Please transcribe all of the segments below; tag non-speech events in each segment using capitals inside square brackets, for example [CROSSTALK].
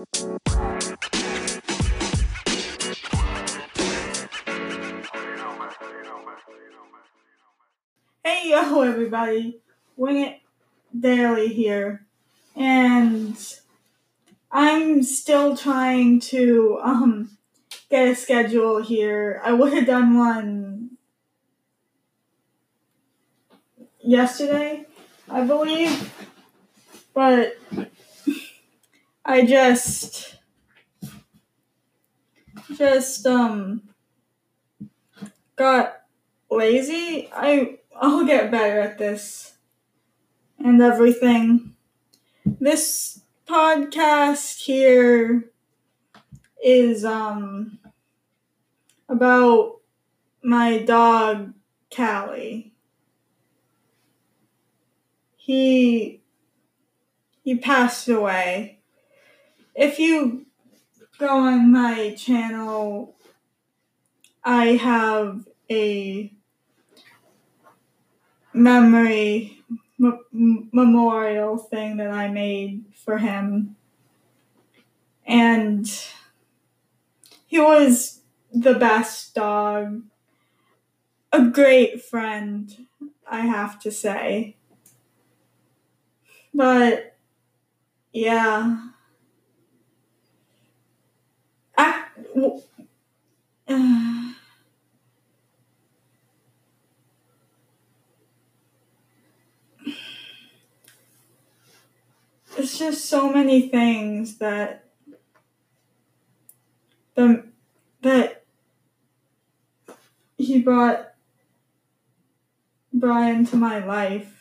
Hey yo [LAUGHS] everybody, Wing It Daily here, and I'm still trying to um get a schedule here. I would have done one yesterday, I believe, but I just just um got lazy. I I'll get better at this and everything. This podcast here is um about my dog Callie. He he passed away. If you go on my channel, I have a memory m- memorial thing that I made for him. And he was the best dog, a great friend, I have to say. But yeah. I, w- [SIGHS] it's just so many things that the that he brought brought into my life.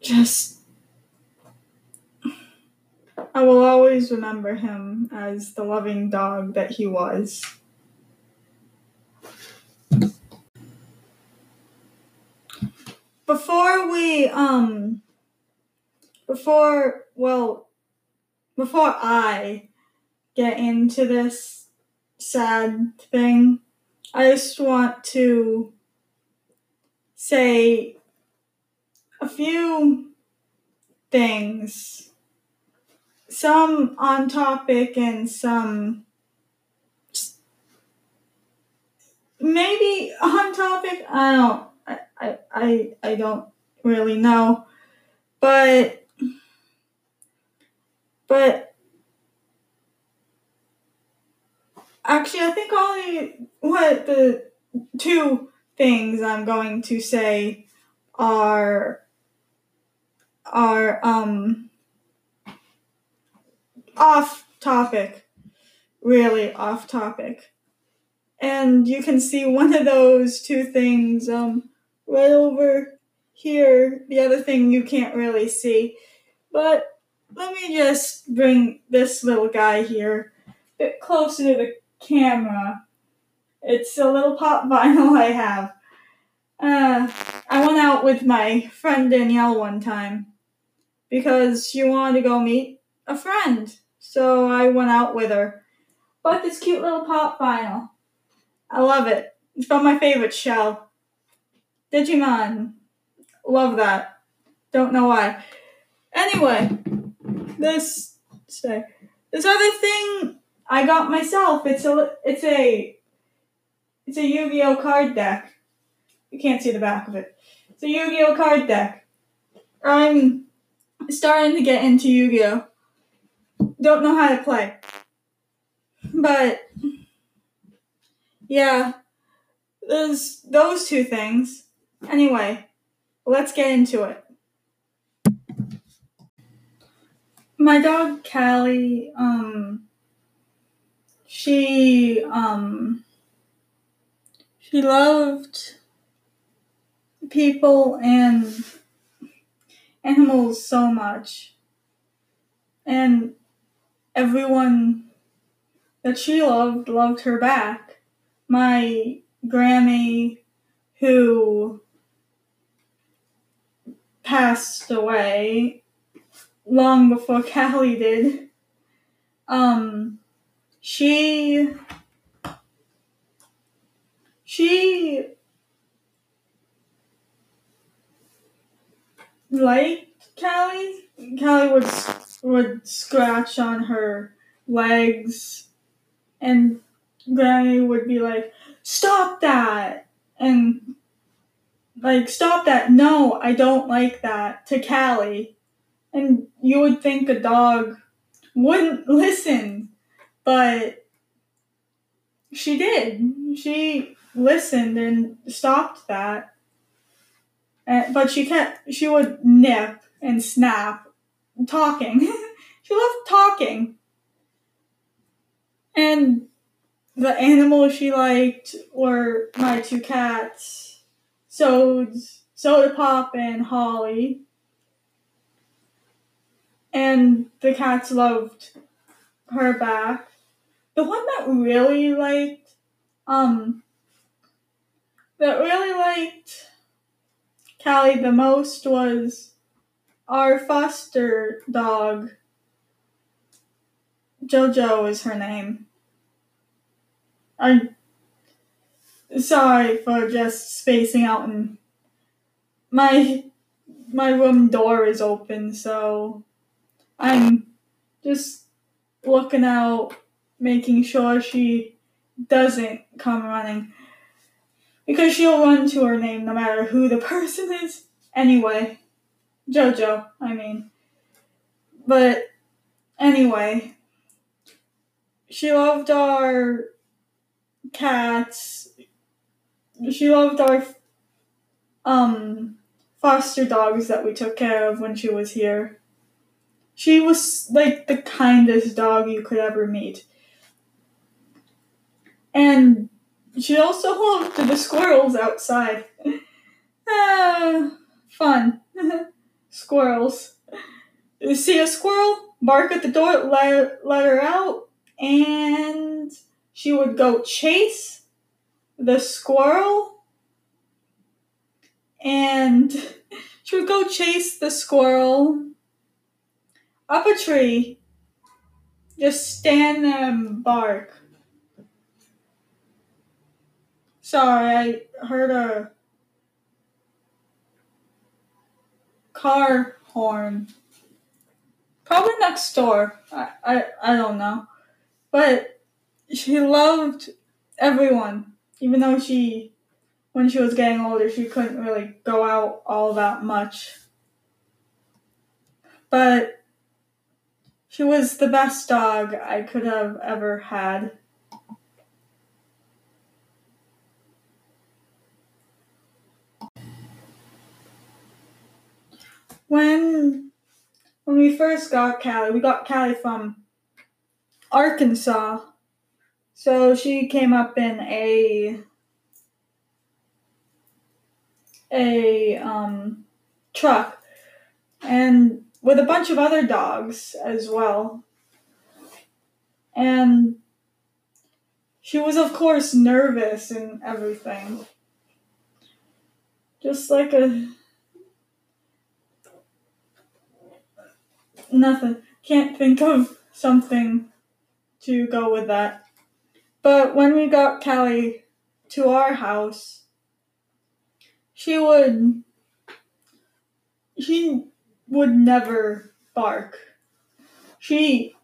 Just I will always remember him as the loving dog that he was. Before we um before well before I get into this sad thing, I just want to say a few things. Some on topic and some maybe on topic. I don't I, I, I, don't really know. But but actually I think only what the two things I'm going to say are are um off topic. Really off topic. And you can see one of those two things um right over here. The other thing you can't really see. But let me just bring this little guy here a bit closer to the camera. It's a little pop vinyl I have. Uh, I went out with my friend Danielle one time because she wanted to go meet a friend. So I went out with her. Bought this cute little pop vinyl. I love it. It's from my favorite show. Digimon. Love that. Don't know why. Anyway, this say this other thing I got myself. It's a it's a it's a Yu-Gi-Oh card deck. You can't see the back of it. It's a Yu-Gi-Oh card deck. I'm starting to get into Yu-Gi-Oh. Don't know how to play. But yeah, there's those two things. Anyway, let's get into it. My dog Callie, um she um she loved people and animals so much. And everyone that she loved loved her back. My Grammy, who passed away long before [LAUGHS] Callie did, um, she she liked Callie. Callie was would scratch on her legs, and Granny would be like, Stop that! And like, stop that. No, I don't like that. To Callie. And you would think a dog wouldn't [LAUGHS] listen, but she did. She listened and stopped that. And, but she kept, she would nip and snap, talking. [LAUGHS] she loved talking. And the animals she liked were my two cats, Sods, Soda Pop, and Holly. And the cats loved her back. The one that really liked, um, that really liked Callie the most was our foster dog. Jojo is her name. I'm sorry for just spacing out and my my room door is open, so I'm just looking out, making sure she doesn't come running. Because she'll run to her name no matter who the [LAUGHS] person is. Anyway, Jojo, I mean. But anyway, she loved our cats. She loved our um foster dogs that we took care of when she was here. She was like the kindest dog you could ever meet. And she also loved the squirrels outside. [LAUGHS] ah, fun. [LAUGHS] Squirrels. See a squirrel, bark at the door, let, let her out, and she would go chase the squirrel and [LAUGHS] she would go chase the squirrel up a tree, just stand there and bark. Sorry, I heard a car horn. Probably next door. I, I, I don't know. But she loved everyone, even though she, when she was getting older, she couldn't really go out all that much. But she was the best dog I could have ever had. When when we first got Callie, we got Callie from Arkansas so she came up in a a um, truck and with a bunch of other dogs as well. And she was of course nervous and everything. Just like a nothing. Can't think of something to go with that. But when we got Callie to our house, she would she would never bark. She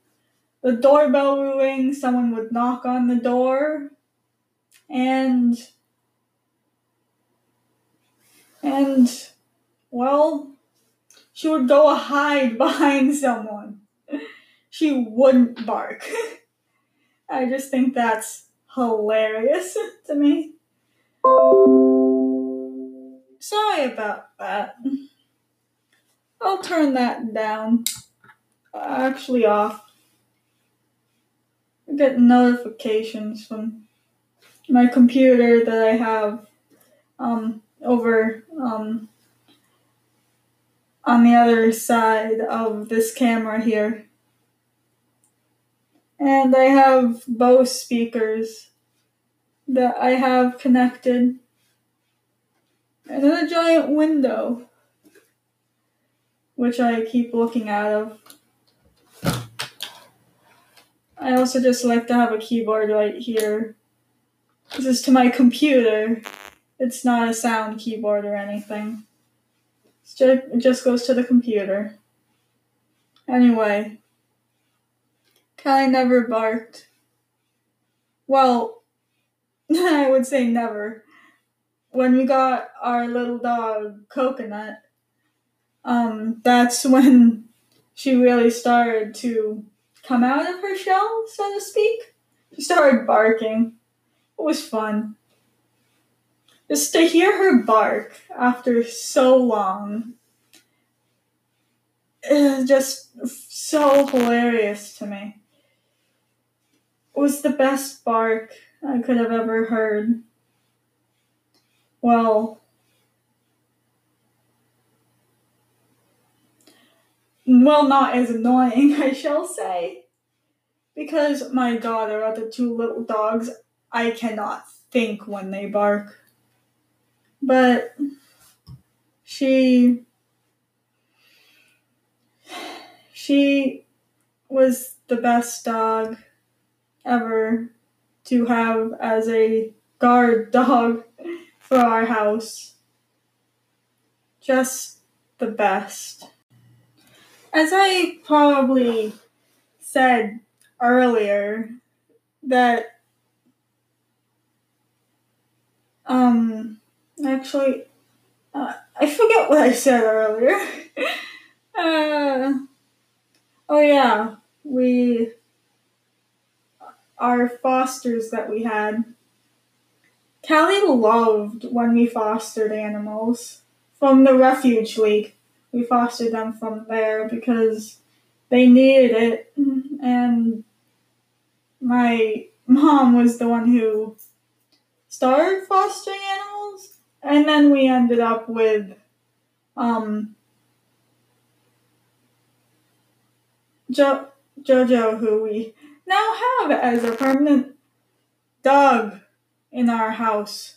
the doorbell would ring, someone would knock on the door, and and well, she would go hide [LAUGHS] behind someone. She wouldn't bark. [LAUGHS] I just think that's hilarious [LAUGHS] to me. Sorry about that. I'll turn that down. Actually, off. I get notifications from my computer that I have um, over um, on the other side of this camera here. And I have both speakers that I have connected. And then a giant window, which I keep looking out of. I also just like to have a keyboard right here. This is to my computer. It's not a sound keyboard or anything. It just goes to the computer. Anyway, Callie never barked. Well, [LAUGHS] I would say never. When we got our little dog, Coconut, um, that's [LAUGHS] when she really started to come out of her shell, so to speak. She started barking. It was fun. Just to hear her bark after so long is just so hilarious to me. It was the best bark I could have ever heard. Well, well, not as annoying, [LAUGHS] I shall say. Because my daughter, or the two little dogs, I cannot think when they bark. But she she was the best dog ever to have as a guard [LAUGHS] dog for our house. Just the best. As I probably said earlier, that um actually uh, I forget what I said earlier. [LAUGHS] uh, oh yeah, we our fosters that we had. Callie loved when we fostered animals from the refuge league. We fostered them from there because they needed it, and my mom was the one who started fostering animals, and then we ended up with um, jo- Jojo, who we now have as a permanent dog in our house.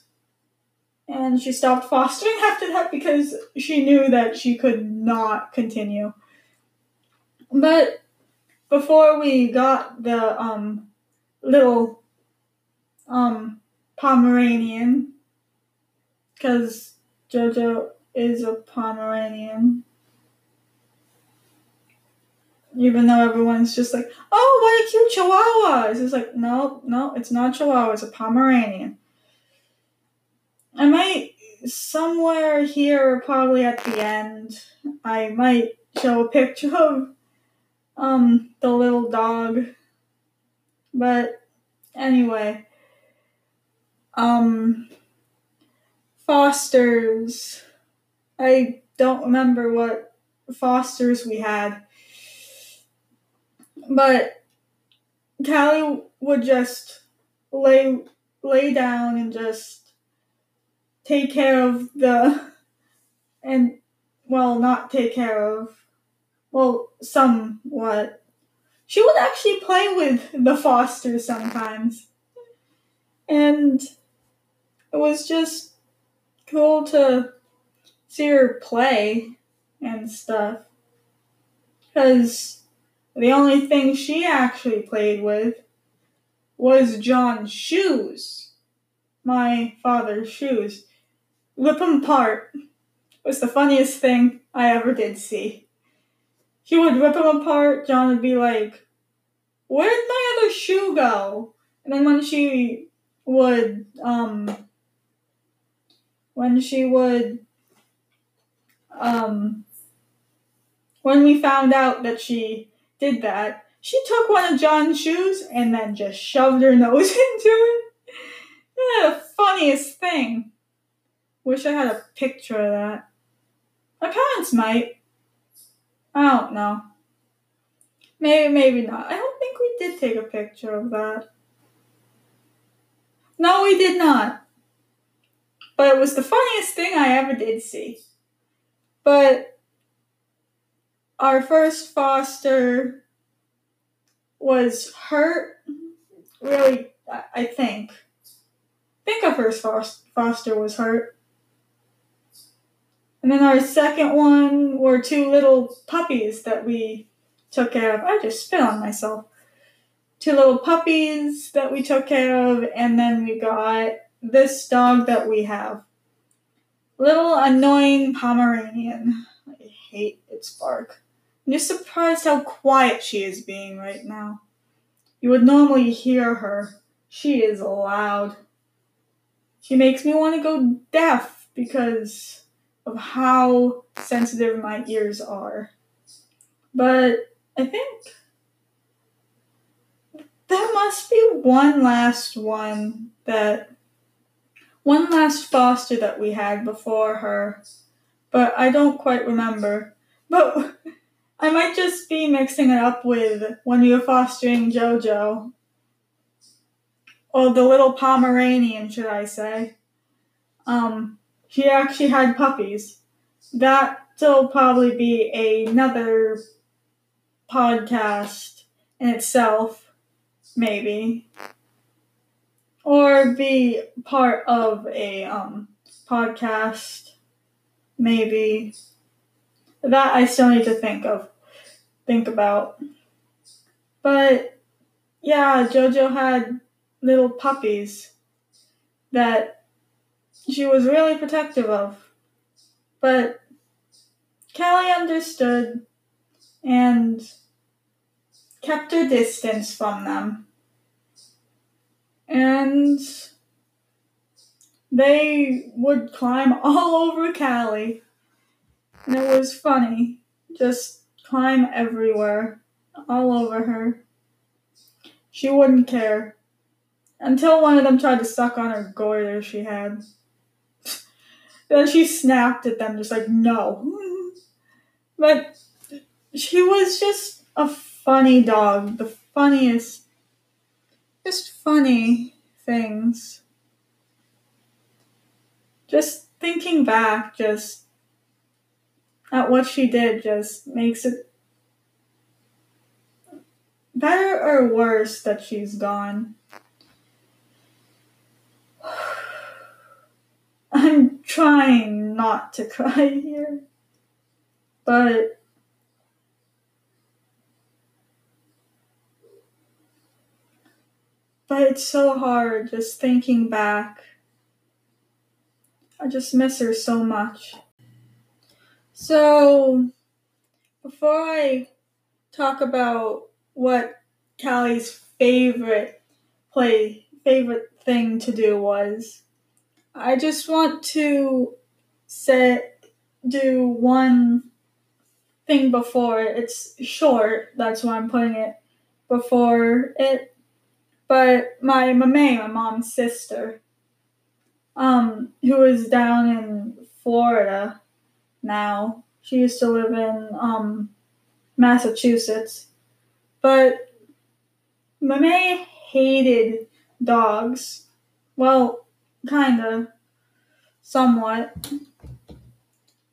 And she stopped fostering [LAUGHS] after that because she knew that she could not continue. But before we got the um, little um, Pomeranian, because Jojo is a Pomeranian, even though everyone's just like, oh, what a cute chihuahua. It's just like, no, no, it's not chihuahua, it's a Pomeranian. I might, somewhere here, probably at the end, I might show a picture of um, the little dog. But anyway, um, Fosters. I don't remember what Fosters we had. But Callie would just lay lay down and just take care of the [LAUGHS] and well not take care of well somewhat. She would actually play with the fosters sometimes. And it was just cool to see her play and stuff because the only thing she actually played with was John's shoes. My father's shoes. Rip them apart was the funniest thing I ever did see. She would rip them apart, John would be like, Where'd my other shoe go? And then when she would, um, when she would, um, when we found out that she did that. She took one of John's shoes and then just shoved her [LAUGHS] nose into it. The funniest thing. Wish I had a picture of that. My parents might. I don't know. Maybe, maybe not. I don't think we did take a picture of that. No, we did not. But it was the funniest thing I ever did see. But our first foster was hurt really i think. I think our first foster was hurt. And then our second one were two little puppies that we took care of. I just spit on myself. Two little puppies that we took care of and then we got this dog that we have little annoying pomeranian i hate its bark I'm just surprised how quiet she is being right now. You would normally hear her. She is loud. She makes me want to go deaf because of how sensitive my ears are. But I think there must be one last one that one last foster that we had before her, but I don't quite remember. But [LAUGHS] I might just be mixing it up with when we were fostering JoJo. Or the little Pomeranian, should I say. Um, she actually had puppies. That'll probably be another podcast in itself, maybe. Or be part of a um, podcast, maybe. That I still need to think of, think about. But yeah, JoJo had little puppies that she was really protective of. But Callie understood and kept her distance from them. And they would climb [LAUGHS] all over Callie. And it was funny. Just climb everywhere, all over her. She wouldn't care. Until one of them tried to suck on her goiter she had. [LAUGHS] then she snapped at them, just like, no. [LAUGHS] but she was just a funny dog. The funniest. Just funny things. Just thinking back, just at what she did, just makes it better or worse that she's gone. [SIGHS] I'm trying not to [LAUGHS] cry here, but but it's so hard just thinking back. I just miss her so much. So, before I talk about what Callie's favorite play, favorite thing to do was, I just want to set do one thing before it's short. That's why I'm putting it before it. But my mame, my mom's sister, um, who is down in Florida now. She used to live in um, Massachusetts, but mame hated dogs. Well, kinda, somewhat,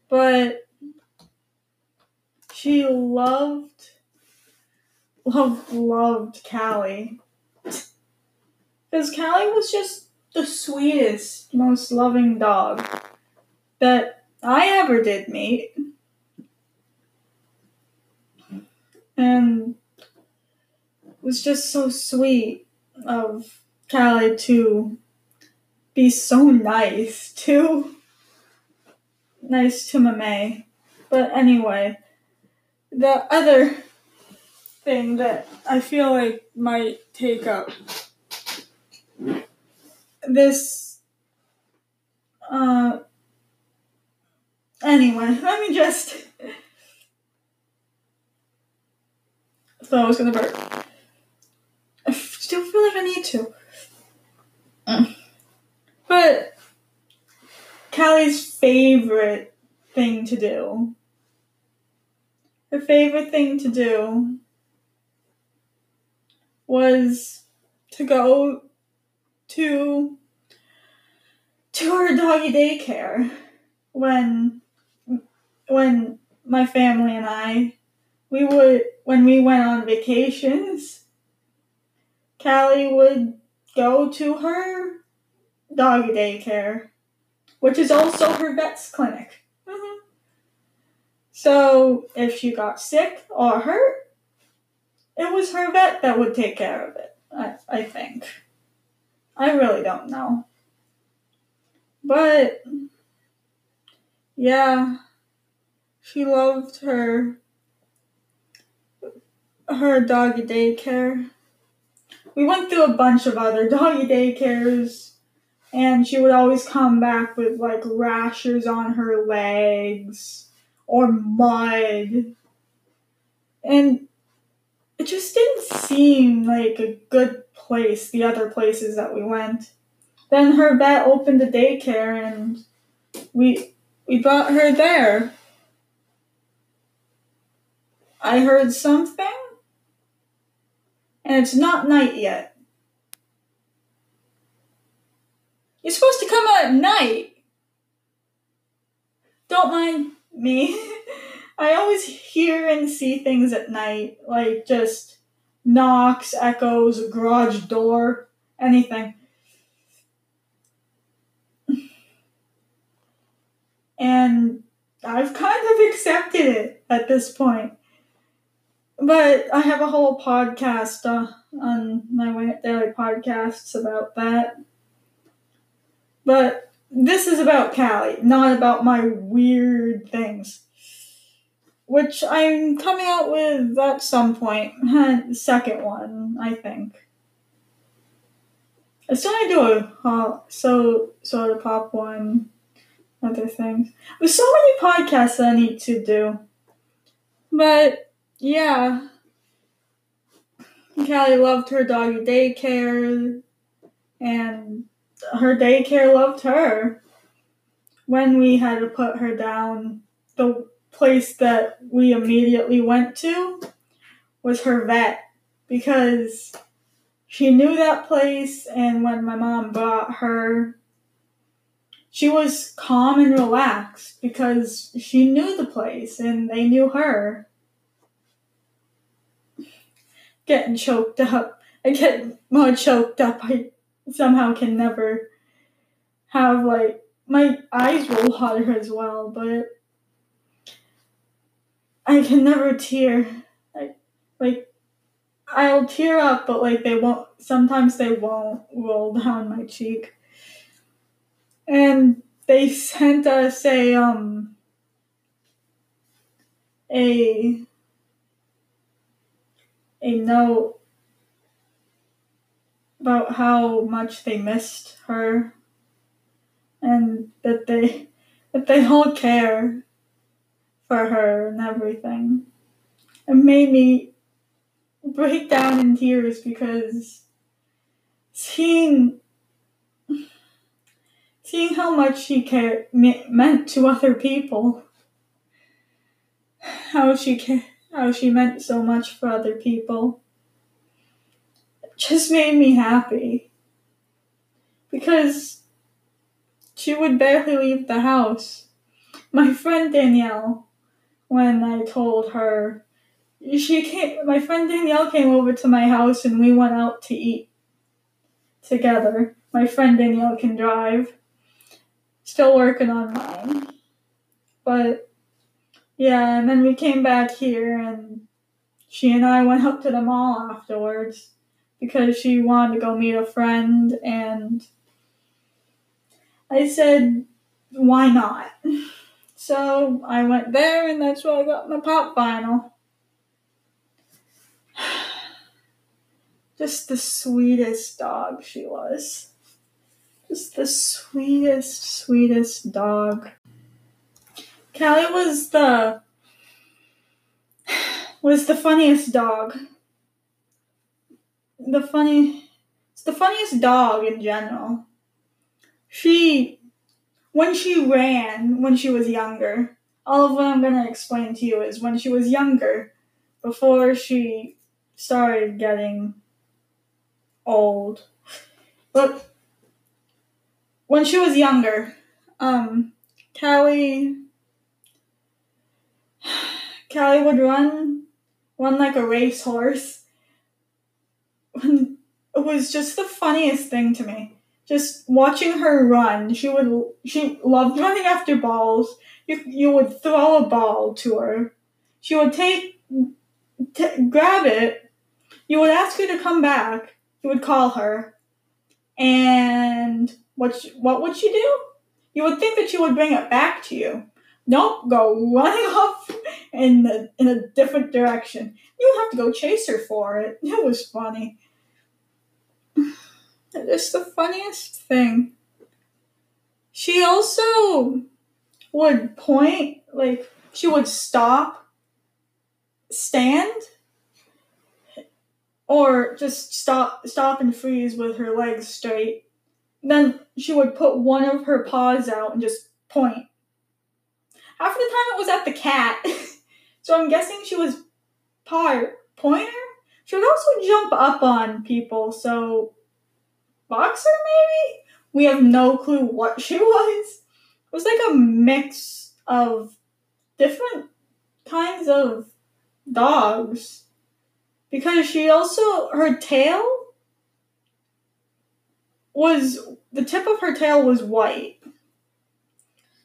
but she loved, loved, loved Callie. Because Callie was just the sweetest, most loving dog that I ever did meet. And it was just so sweet of Callie to be so nice [LAUGHS] to nice to Mame. But anyway, the other thing that I feel like might take up this uh anyway, let me just [LAUGHS] thought I was gonna burp. I still feel like I need to. Mm. But Callie's favorite thing to do, her favorite thing to do was to go to to her doggy daycare when when my family and I we would when we went on vacations Callie would go to her doggy daycare, which is also her vet's clinic. Mm-hmm. So if she got sick or hurt, it was her vet that would take care of it, I, I think. I really don't know. But, yeah, she loved her her doggy daycare. We went through a bunch of other [LAUGHS] doggy daycares, and she would always come back with like rashes on her legs or mud. And it just didn't seem like a good place, the other places that we went. Then her vet opened a daycare and we we brought her there. I heard something and it's not night yet. You're supposed to come out at night. Don't mind me. [LAUGHS] I always hear and see things at night, like just knocks, echoes, garage door, anything. And I've kind of accepted it at this point. But I have a whole podcast uh, on my daily podcasts about that. But this is about Callie, not about my weird things. Which I'm coming out with at some point. [LAUGHS] second one, I think. I still need to do a uh, so soda pop one, other things. There's so many podcasts I need to do. But yeah. Callie loved her doggy daycare and her daycare loved her. When we had to put her down, the place that we immediately went to was her vet because she knew that place and when my mom brought her she was calm and relaxed because she knew the place and they knew her getting choked up i get more choked up i somehow can never have like my eyes roll harder as well but I can never tear. Like, like I'll tear up, but like they won't. Sometimes they won't roll down my cheek. And they sent us a um a a note about how much they missed her and that they [LAUGHS] that they all care for her and everything. It made me break down in tears because seeing seeing how much she cared meant to other people, how she cared, how she meant so much for other people, just made me happy because she would barely leave the house. My friend Danielle when I told her she came my friend Danielle came over to my house and we went out to eat together. My friend Danielle can drive. Still working on mine. But yeah, and then we came back here and she and I went up to the mall afterwards because she wanted to go meet a friend and I said, why not? [LAUGHS] So I went there, and that's where I got my pop vinyl. [SIGHS] Just the sweetest dog she was. Just the sweetest, sweetest dog. Callie was the was the funniest dog. The funny it's the funniest dog in general. She when she ran when she was younger, all of what I'm to explain to you is when she was younger, before she started getting old. But when she was younger, um, Callie, Callie would run, run like a racehorse. it was just the funniest thing to me just watching her run, she would she loved running after balls. You you would throw a ball to her. She would take t- grab it. You would ask her to come back. You would call her, and what what would she do? You would think that she would bring it back to you, Nope, go running [LAUGHS] off in the, in a different direction. You have to go chase her for it. [LAUGHS] It was funny. It's the funniest thing. She also would point, like, she would stop, stand, or just stop stop and freeze with her legs straight. Then she would put one of her paws out and just point. Half of the time it was at the cat, [LAUGHS] so I'm guessing she was paw pointer. She would also jump up on people, so boxer maybe. We have no clue what [LAUGHS] she was. It was like a mix of different kinds of dogs because she also her tail was the tip of her tail was white.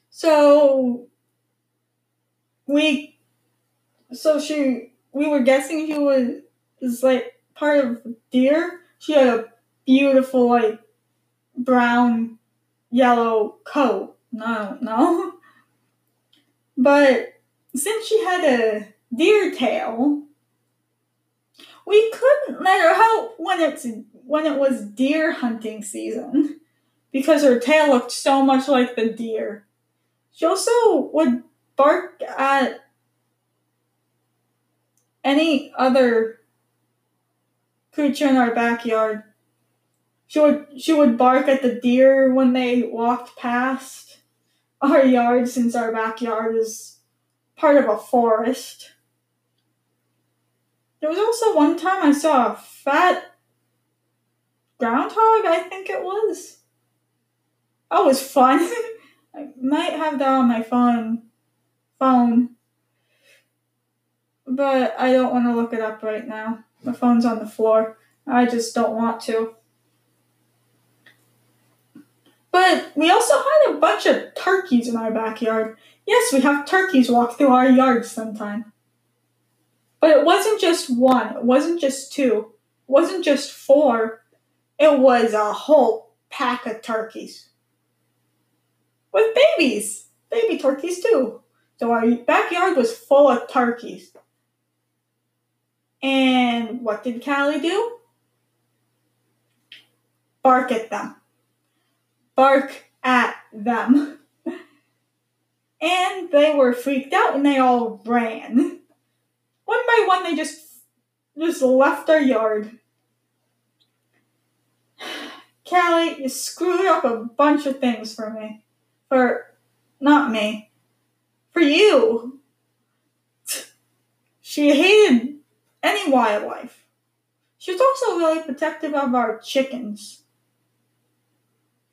So we so she we were guessing she was is like part of deer. She had a beautiful like brown yellow coat. No, don't. [LAUGHS] But since she had a deer tail, we couldn't let her out when it's when it was deer hunting season because her tail looked so much like the deer. She also would bark at any other creature in our backyard. She would she would bark at the deer when they walked past our yard since our backyard is part of a forest. There was also one time I saw a fat groundhog, I think it was. That was fun. I might have that on my phone phone. But I don't want to look it up right now. My phone's on the floor. I just don't want to. But we also had a bunch of turkeys in our backyard. Yes, we have turkeys walk through our yard sometime. But it wasn't just one, it wasn't just two, it wasn't just four, it was a whole pack of turkeys. With babies, baby turkeys too. So our backyard was full of turkeys. And what did Callie do? Bark at them. Bark at them. and they were freaked out and they all ran. One by one they just just left our yard. Callie, you screwed up a bunch of things for me. For not me for you. [LAUGHS] She hated any wildlife. She was also really protective of our chickens.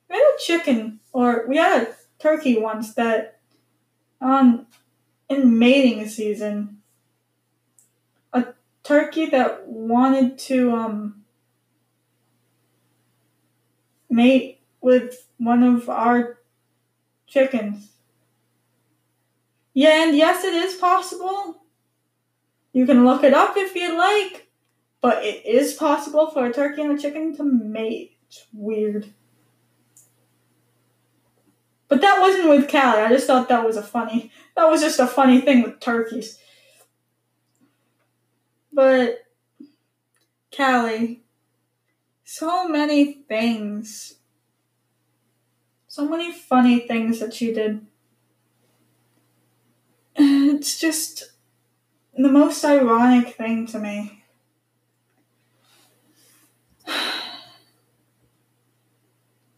We had a chicken, or we had a turkey once that, um, in mating season, a turkey that wanted to, um, mate with one of our chickens. Yeah, and yes, it is possible. You can look it up if you'd like, but it is possible for a turkey and a chicken to mate. It's weird. But that wasn't with Callie. I just thought that was a funny. That was just a funny thing with turkeys. But Callie, so many things. So many funny things that she did it's just the most ironic thing to me. [SIGHS]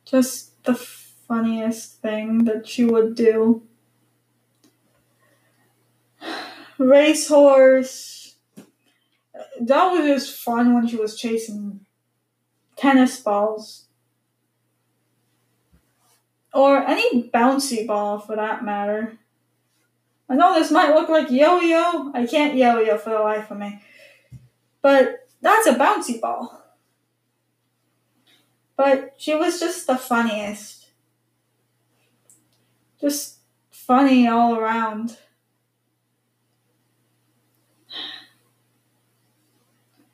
Just the funniest thing that she would do. [SIGHS] Racehorse. That was just fun when she was chasing tennis balls. Or any bouncy ball for that matter. I know this might look like yo-yo. I can't yo-yo for the life of me. But that's a bouncy ball. But she was just the funniest. Just funny all around.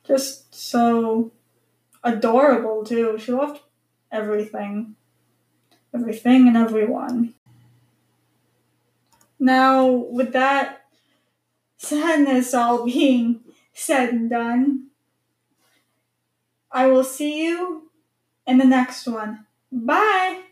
Just so adorable too. She loved everything. Everything and everyone. Now, with that sadness all [LAUGHS] being said and done, I will see you in the next one. Bye!